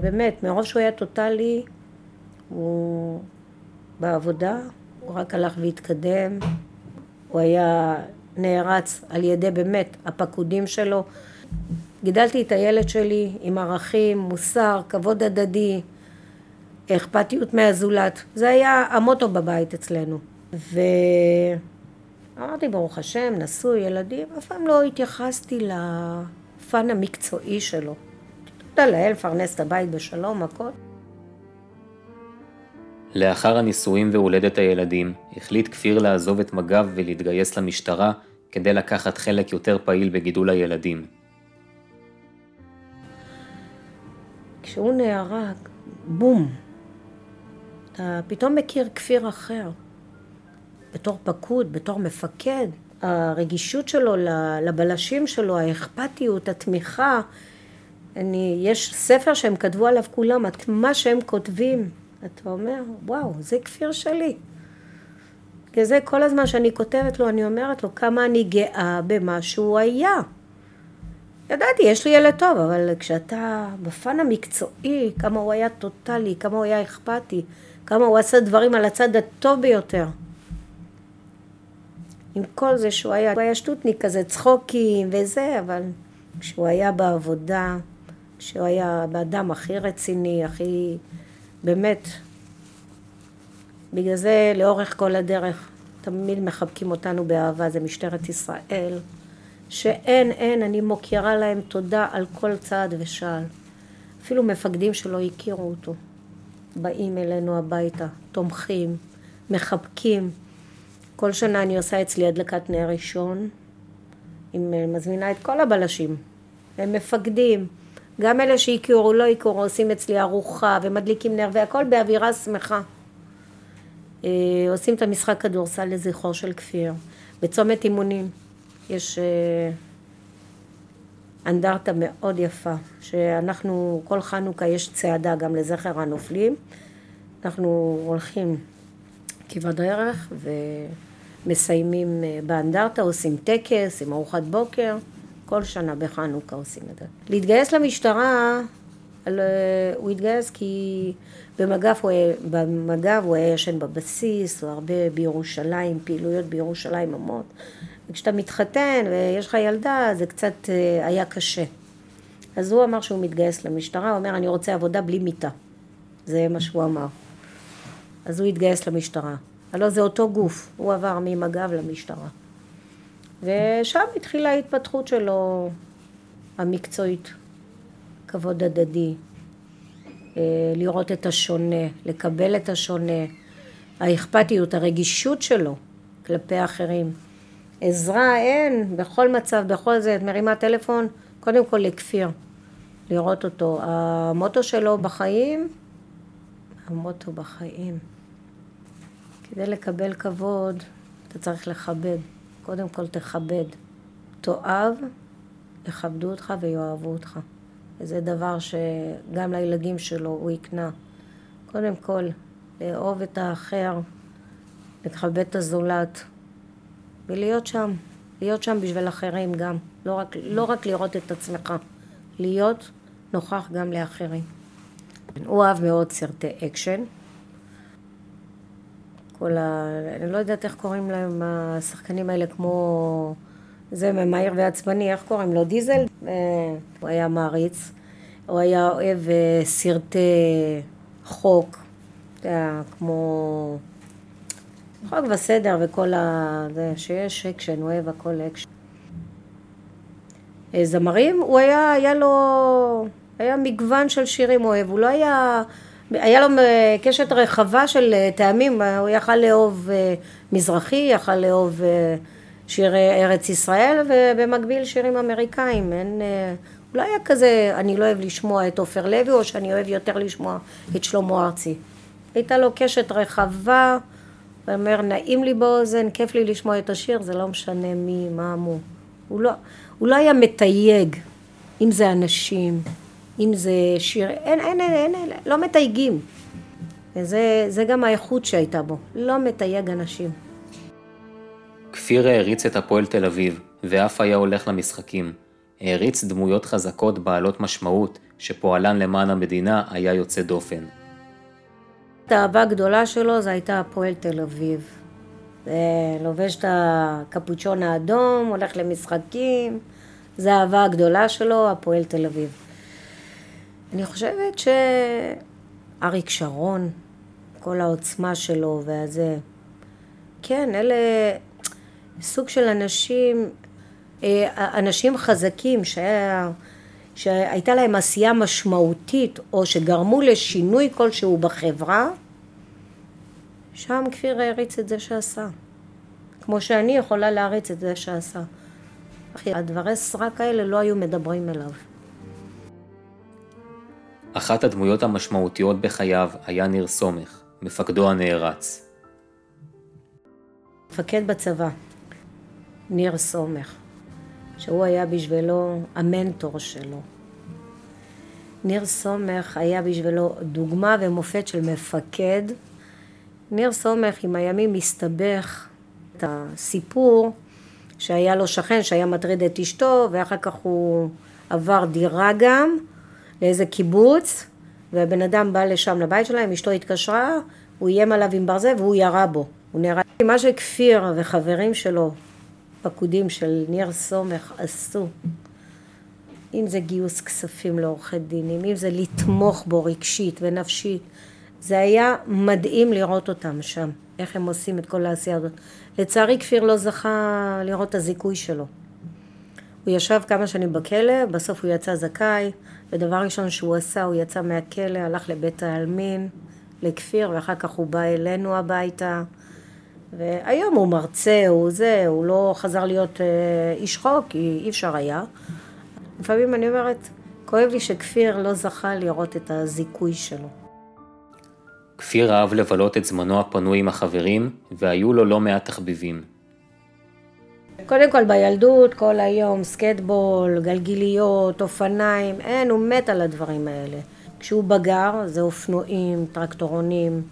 באמת, מרוב שהוא היה טוטאלי, הוא בעבודה, הוא רק הלך והתקדם, הוא היה נערץ על ידי באמת הפקודים שלו. גידלתי את הילד שלי עם ערכים, מוסר, כבוד הדדי, אכפתיות מהזולת. זה היה המוטו בבית אצלנו. ואמרתי, ברוך השם, נשוי, ילדים, אף פעם לא התייחסתי לפן המקצועי שלו. תודה לאל, לפרנס את הבית בשלום, הכל. לאחר הנישואים והולדת הילדים, החליט כפיר לעזוב את מג"ב ולהתגייס למשטרה כדי לקחת חלק יותר פעיל בגידול הילדים. כשהוא נהרג, בום, אתה פתאום מכיר כפיר אחר. בתור פקוד, בתור מפקד, הרגישות שלו לבלשים שלו, האכפתיות, התמיכה. אני, יש ספר שהם כתבו עליו כולם, את מה שהם כותבים, אתה אומר, וואו, זה כפיר שלי. בגלל זה כל הזמן שאני כותבת לו, אני אומרת לו כמה אני גאה במה שהוא היה. ידעתי, יש לי ילד טוב, אבל כשאתה בפן המקצועי, כמה הוא היה טוטאלי, כמה הוא היה אכפתי, כמה הוא עשה דברים על הצד הטוב ביותר. עם כל זה שהוא היה, הוא היה שטותניק כזה, צחוקים וזה, אבל כשהוא היה בעבודה, כשהוא היה באדם הכי רציני, הכי, באמת, בגלל זה לאורך כל הדרך תמיד מחבקים אותנו באהבה, זה משטרת ישראל, שאין, אין, אני מוקירה להם תודה על כל צעד ושעל. אפילו מפקדים שלא הכירו אותו. באים אלינו הביתה, תומכים, מחבקים. כל שנה אני עושה אצלי הדלקת נר ראשון, עם, מזמינה את כל הבלשים. הם מפקדים, גם אלה שהכירו, לא הכירו, עושים אצלי ארוחה ומדליקים נר והכל באווירה שמחה. אה, עושים את המשחק כדורסל לזכרו של כפיר. בצומת אימונים יש אה, אנדרטה מאוד יפה, שאנחנו, כל חנוכה יש צעדה גם לזכר הנופלים. אנחנו הולכים כברת דרך ומסיימים אה, באנדרטה, עושים טקס עם ארוחת בוקר, כל שנה בחנוכה עושים את זה. להתגייס למשטרה, הוא התגייס כי במג"ב הוא, במג"ב הוא היה ישן בבסיס, הוא הרבה בירושלים, פעילויות בירושלים המון. וכשאתה מתחתן ויש לך ילדה, זה קצת אה, היה קשה. אז הוא אמר שהוא מתגייס למשטרה, הוא אומר, אני רוצה עבודה בלי מיטה. זה מה שהוא אמר. אז הוא התגייס למשטרה. הלוא זה אותו גוף, הוא עבר ממג"ב למשטרה. ושם התחילה ההתפתחות שלו המקצועית. כבוד הדדי, אה, לראות את השונה, לקבל את השונה, האכפתיות, הרגישות שלו כלפי אחרים. עזרה אין, בכל מצב, בכל זה, את מרימה טלפון, קודם כל לכפיר, לראות אותו. המוטו שלו בחיים, המוטו בחיים. כדי לקבל כבוד, אתה צריך לכבד. קודם כל תכבד. תאהב, יכבדו אותך ויאהבו אותך. וזה דבר שגם לילדים שלו הוא יקנה. קודם כל, לאהוב את האחר, לכבד את הזולת, ולהיות שם, להיות שם בשביל אחרים גם, לא רק, לא רק לראות את עצמך, להיות נוכח גם לאחרים. הוא אהב מאוד סרטי אקשן. כל ה... אני לא יודעת איך קוראים להם השחקנים האלה, כמו... זה מהיר ועצבני, איך קוראים לו? דיזל? אה, הוא היה מעריץ. הוא היה אוהב אה, סרטי חוק, יודע, כמו חוק וסדר וכל ה... זה, שיש אקשן, הוא אוהב הכל אקשן. אה, זמרים, הוא היה, היה לו, היה מגוון של שירים אוהב, הוא לא היה, היה לו קשת רחבה של טעמים, הוא יכל לאהוב מזרחי, יכל לאהוב שירי ארץ ישראל ובמקביל שירים אמריקאים, אין, אה, הוא לא היה כזה, אני לא אוהב לשמוע את עופר לוי או שאני אוהב יותר לשמוע את שלמה ארצי. הייתה לו קשת רחבה, הוא אומר נעים לי באוזן, כיף לי לשמוע את השיר, זה לא משנה מי, מה מו. הוא לא, הוא לא היה מתייג, אם זה אנשים, אם זה שיר, אין, אין, אין, אין, אין לא מתייגים. וזה גם האיכות שהייתה בו, לא מתייג אנשים. כפיר העריץ את הפועל תל אביב, ואף היה הולך למשחקים. העריץ דמויות חזקות בעלות משמעות, שפועלן למען המדינה היה יוצא דופן. האהבה הגדולה שלו זה הייתה הפועל תל אביב. לובש את הקפוצ'ון האדום, הולך למשחקים, זה האהבה הגדולה שלו, הפועל תל אביב. אני חושבת שאריק שרון, כל העוצמה שלו והזה, כן, אלה סוג של אנשים, אה, אנשים חזקים שהיה, שהייתה להם עשייה משמעותית או שגרמו לשינוי כלשהו בחברה, שם כפיר העריץ את זה שעשה. כמו שאני יכולה להריץ את זה שעשה. אחי, הדברי סרק האלה לא היו מדברים אליו. אחת הדמויות המשמעותיות בחייו היה ניר סומך, מפקדו הנערץ. מפקד בצבא. ניר סומך, שהוא היה בשבילו המנטור שלו. ניר סומך היה בשבילו דוגמה ומופת של מפקד. ניר סומך עם הימים הסתבך את הסיפור שהיה לו שכן שהיה מטריד את אשתו ואחר כך הוא עבר דירה גם לאיזה קיבוץ והבן אדם בא לשם לבית שלהם, אשתו התקשרה, הוא איים עליו עם ברזל והוא ירה בו. הוא נהרג. מה שכפיר וחברים שלו פקודים של ניר סומך עשו, אם זה גיוס כספים לעורכי דינים, אם זה לתמוך בו רגשית ונפשית, זה היה מדהים לראות אותם שם, איך הם עושים את כל העשייה הזאת. לצערי כפיר לא זכה לראות את הזיכוי שלו. הוא ישב כמה שנים בכלא, בסוף הוא יצא זכאי, ודבר ראשון שהוא עשה, הוא יצא מהכלא, הלך לבית העלמין, לכפיר, ואחר כך הוא בא אלינו הביתה. והיום הוא מרצה, הוא זה, הוא לא חזר להיות אה, איש חוק, כי אי אפשר היה. לפעמים אני אומרת, כואב לי שכפיר לא זכה לראות את הזיכוי שלו. כפיר אהב לבלות את זמנו הפנוי עם החברים, והיו לו לא מעט תחביבים. קודם כל בילדות, כל היום, סקטבול, גלגיליות, אופניים, אין, הוא מת על הדברים האלה. כשהוא בגר, זה אופנועים, טרקטורונים,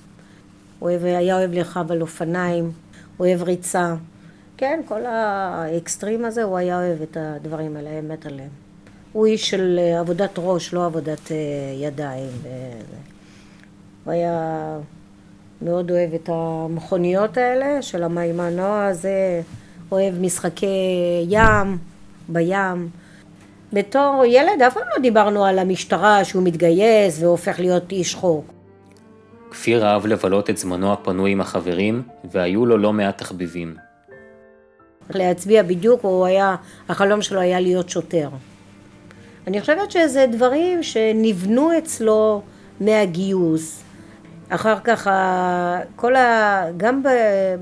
אוהב, היה אוהב לרכב על אופניים, אוהב ריצה. כן, כל האקסטרים הזה, הוא היה אוהב את הדברים האלה, היה מת עליהם. הוא איש של אה, עבודת ראש, לא עבודת אה, ידיים. הוא היה מאוד אוהב את המכוניות האלה של המימנוע הזה, אוהב משחקי ים, בים. בתור ילד אף פעם לא דיברנו על המשטרה שהוא מתגייס והופך להיות איש חוק. כפיר אהב לבלות את זמנו הפנוי עם החברים, והיו לו לא מעט תחביבים. להצביע בדיוק, הוא היה, החלום שלו היה להיות שוטר. אני חושבת שזה דברים שנבנו אצלו מהגיוס. אחר כך, כל ה... גם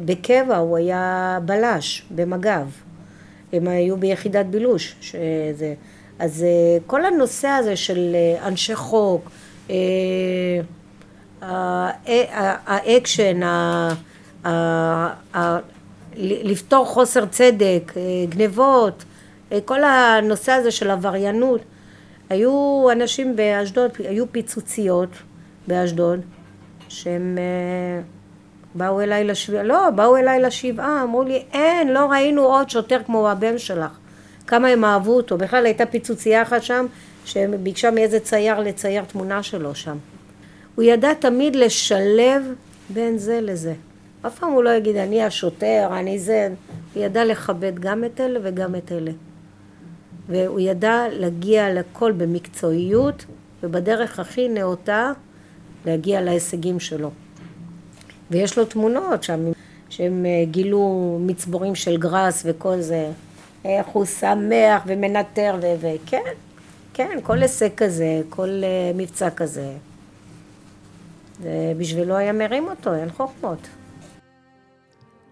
בקבע הוא היה בלש, במג"ב. הם היו ביחידת בילוש. שזה... אז אה, כל הנושא הזה של אה, אנשי חוק, אה, האקשן, לפתור חוסר צדק, גנבות, כל הנושא הזה של עבריינות, היו אנשים באשדוד, היו פיצוציות באשדוד, שהם אה, באו אליי לשבעה, לא, באו אליי לשבעה, אמרו לי, אין, לא ראינו עוד שוטר כמו הבן שלך. כמה הם אהבו אותו. בכלל הייתה פיצוצייה אחת שם, שביקשה מאיזה צייר לצייר תמונה שלו שם. הוא ידע תמיד לשלב בין זה לזה. אף פעם הוא לא יגיד, אני השוטר, אני זה. הוא ידע לכבד גם את אלה וגם את אלה. והוא ידע להגיע לכל במקצועיות ובדרך הכי נאותה להגיע להישגים שלו. ויש לו תמונות שם, שהם אה, גילו מצבורים של גראס וכל זה. איך הוא שמח ומנטר וכן, כן, כל הישג כזה, כל אה, מבצע כזה. בשבילו היה מרים אותו, אין חוכמות.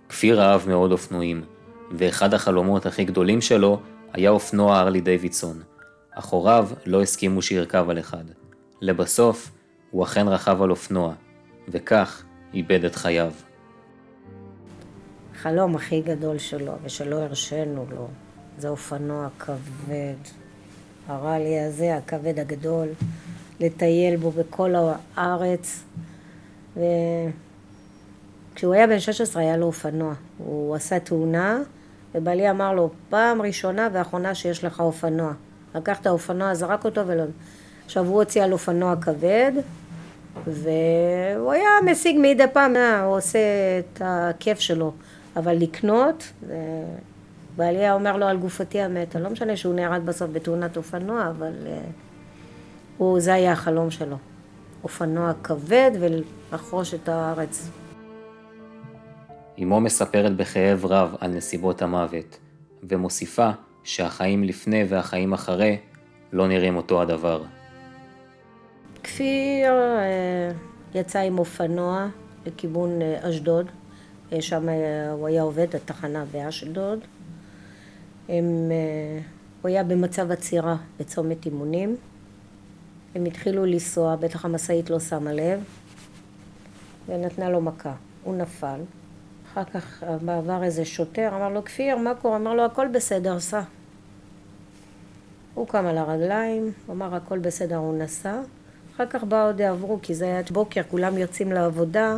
כפיר אהב מאוד אופנועים, ואחד החלומות הכי גדולים שלו היה אופנוע ארלי דיווידסון, אך הוריו לא הסכימו שירכב על אחד. לבסוף, הוא אכן רכב על אופנוע, וכך איבד את חייו. החלום הכי גדול שלו, ושלא הרשינו לו, זה אופנוע כבד. הרלי הזה, הכבד הגדול, לטייל בו בכל הארץ. וכשהוא היה בן 16 היה לו אופנוע. הוא עשה תאונה, ובעלי אמר לו, פעם ראשונה ואחרונה שיש לך אופנוע. לקח את האופנוע, זרק אותו ולא... עכשיו הוא הוציא על אופנוע כבד, והוא היה משיג מדי פעם, אה, הוא עושה את הכיף שלו, אבל לקנות, בעלי היה אומר לו על גופתי המתה, לא משנה שהוא נהרג בסוף בתאונת אופנוע, אבל uh, הוא, זה היה החלום שלו. אופנוע כבד ולחרוש את הארץ. אמו מספרת בכאב רב על נסיבות המוות, ומוסיפה שהחיים לפני והחיים אחרי לא נראים אותו הדבר. כפיר אה, יצא עם אופנוע לכיוון אה, אשדוד, אה, שם הוא היה עובד, התחנה באשדוד. הם, הוא היה במצב עצירה בצומת אימונים. הם התחילו לנסוע, בטח המשאית לא שמה לב, ונתנה לו מכה. הוא נפל. אחר כך בעבר איזה שוטר, אמר לו, כפיר, מה קורה? אמר לו, הכל בסדר, סע. הוא קם על הרגליים, אמר, הכל בסדר, הוא נסע. אחר כך באו עוד יעברו, כי זה היה בוקר, כולם יוצאים לעבודה.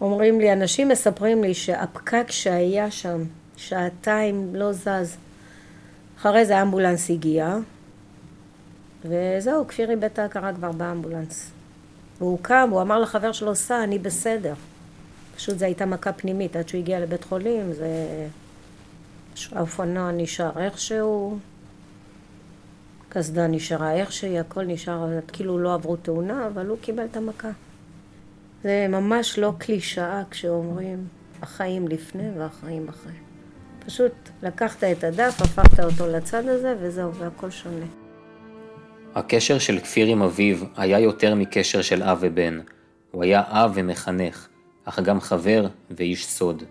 אומרים לי, אנשים מספרים לי שהפקק שהיה שם, שעתיים לא זז. אחרי זה האמבולנס הגיע, וזהו, כפיר איבד את ההכרה כבר באמבולנס. והוא קם, הוא אמר לחבר שלו, סע, אני בסדר. פשוט זו הייתה מכה פנימית, עד שהוא הגיע לבית חולים, זה... האופנוע נשאר איכשהו, קסדה נשארה איך שהיא, הכל נשאר, כאילו לא עברו תאונה, אבל הוא קיבל את המכה. זה ממש לא קלישאה כשאומרים החיים לפני והחיים אחרי. פשוט לקחת את הדף, הפכת אותו לצד הזה, וזהו, והכל שונה. הקשר של כפיר עם אביו היה יותר מקשר של אב ובן. הוא היה אב ומחנך, אך גם חבר ואיש סוד.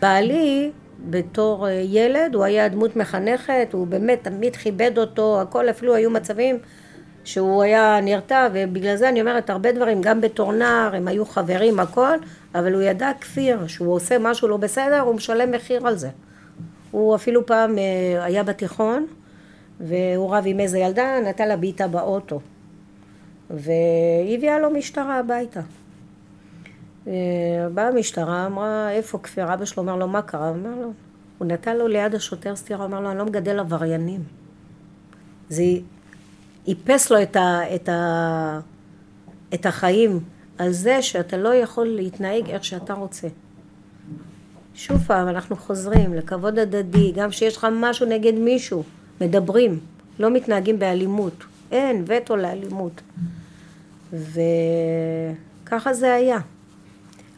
בעלי בתור אה, ילד, הוא היה דמות מחנכת, הוא באמת תמיד כיבד אותו, הכל, אפילו היו מצבים שהוא היה נרתע, ובגלל זה אני אומרת הרבה דברים, גם בתור נער, הם היו חברים, הכל, אבל הוא ידע כפיר, שהוא עושה משהו לא בסדר, הוא משלם מחיר על זה. הוא אפילו פעם אה, היה בתיכון, והוא רב עם איזה ילדה, נתן לה בעיטה באוטו. והיא הביאה לו משטרה הביתה. באה המשטרה, אמרה, איפה כפיר? אבא שלו אומר לו, מה קרה? אמר לו, הוא נתן לו ליד השוטר סטירה, אמר לו, אני לא מגדל עבריינים. זה איפס לו את, ה, את, ה, את החיים על זה שאתה לא יכול להתנהג איך שאתה רוצה. שוב פעם, אנחנו חוזרים לכבוד הדדי, גם כשיש לך משהו נגד מישהו, מדברים, לא מתנהגים באלימות. אין וטו לאלימות. וככה זה היה.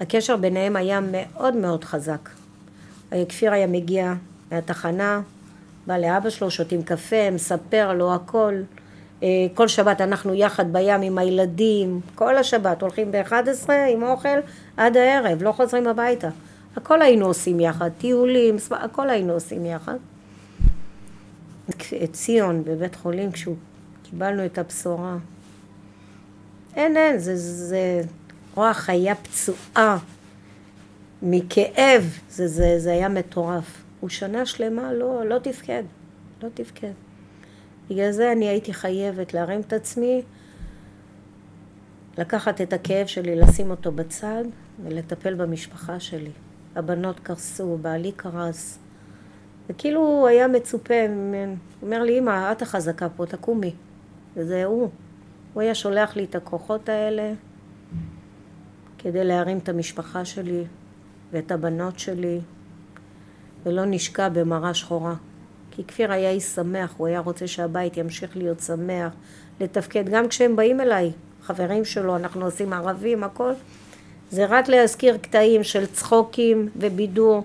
הקשר ביניהם היה מאוד מאוד חזק. כפיר היה מגיע מהתחנה, בא לאבא שלו, שותים קפה, מספר לו הכל. אה, כל שבת אנחנו יחד בים עם הילדים, כל השבת הולכים ב-11 עם אוכל עד הערב, לא חוזרים הביתה. הכל היינו עושים יחד, טיולים, הכל היינו עושים יחד. את ציון בבית חולים, כשהוא קיבלנו את הבשורה. אין, אין, זה, זה, רואה חיה פצועה מכאב, זה, זה, זה היה מטורף. הוא שנה שלמה לא, לא תפקד, לא תפקד. בגלל זה אני הייתי חייבת להרים את עצמי, לקחת את הכאב שלי, לשים אותו בצד ולטפל במשפחה שלי. הבנות קרסו, בעלי קרס. וכאילו היה מצופה אומר לי, אמא, את החזקה פה, תקומי. וזה הוא. הוא היה שולח לי את הכוחות האלה כדי להרים את המשפחה שלי ואת הבנות שלי, ולא נשקע במראה שחורה. כי כפיר היה איש שמח, הוא היה רוצה שהבית ימשיך להיות שמח, לתפקד. גם כשהם באים אליי, חברים שלו, אנחנו עושים ערבים, הכל. זה רק להזכיר קטעים של צחוקים ובידור.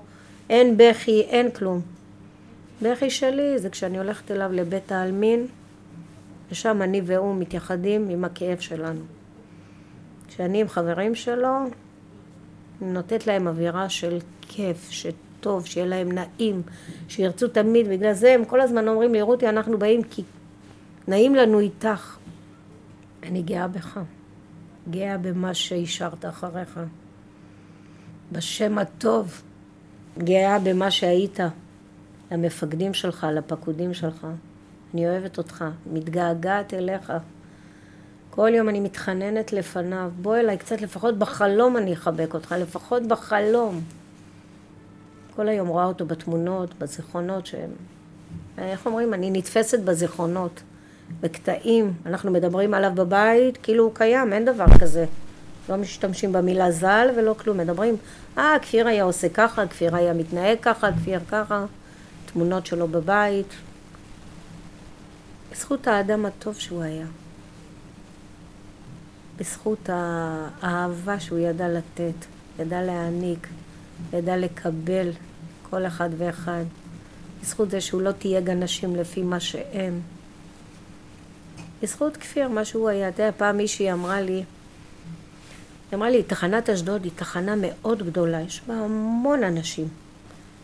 אין בכי, אין כלום. בכי שלי זה כשאני הולכת אליו לבית העלמין, ושם אני והוא מתייחדים עם הכאב שלנו. כשאני עם חברים שלו, אני נותנת להם אווירה של כיף, שטוב, שיהיה להם נעים, שירצו תמיד, בגלל זה הם כל הזמן אומרים לי, רותי, אנחנו באים כי נעים לנו איתך. אני גאה בך, גאה במה שהשארת אחריך, בשם הטוב, גאה במה שהיית, למפקדים שלך, לפקודים שלך. אני אוהבת אותך, מתגעגעת אליך. כל יום אני מתחננת לפניו, בוא אליי קצת, לפחות בחלום אני אחבק אותך, לפחות בחלום. כל היום רואה אותו בתמונות, בזיכרונות שהם... איך אומרים? אני נתפסת בזיכרונות, בקטעים. אנחנו מדברים עליו בבית, כאילו הוא קיים, אין דבר כזה. לא משתמשים במילה ז"ל ולא כלום, מדברים, אה, כפיר היה עושה ככה, כפיר היה מתנהג ככה, כפיר ככה, תמונות שלו בבית. בזכות האדם הטוב שהוא היה. בזכות האהבה שהוא ידע לתת, ידע להעניק, ידע לקבל כל אחד ואחד. בזכות זה שהוא לא תייג אנשים לפי מה שהם. בזכות כפיר, מה שהוא היה. אתה יודע, פעם מישהי אמרה לי, היא אמרה לי, תחנת אשדוד היא תחנה מאוד גדולה, יש בה המון אנשים.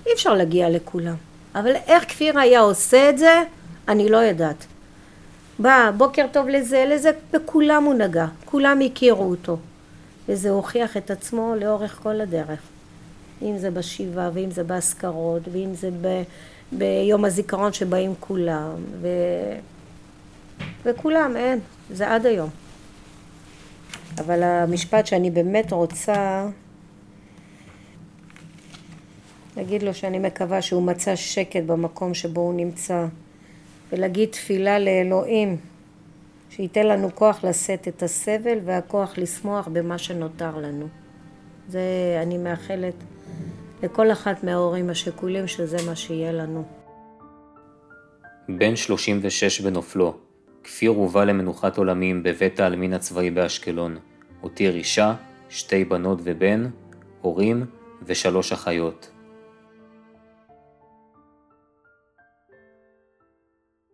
אי אפשר להגיע לכולם. אבל איך כפיר היה עושה את זה, אני לא יודעת. בא, בוקר טוב לזה, לזה, בכולם הוא נגע, כולם הכירו אותו. וזה הוכיח את עצמו לאורך כל הדרך. אם זה בשבעה, ואם זה באזכרות, ואם זה ב, ביום הזיכרון שבאים כולם, ו... וכולם, אין, זה עד היום. אבל המשפט שאני באמת רוצה להגיד לו שאני מקווה שהוא מצא שקט במקום שבו הוא נמצא. ולהגיד תפילה לאלוהים, שייתן לנו כוח לשאת את הסבל והכוח לשמוח במה שנותר לנו. זה אני מאחלת לכל אחת מההורים השכולים שזה מה שיהיה לנו. בן 36 בנופלו, כפיר הובא למנוחת עולמים בבית העלמין הצבאי באשקלון. הותיר אישה, שתי בנות ובן, הורים ושלוש אחיות.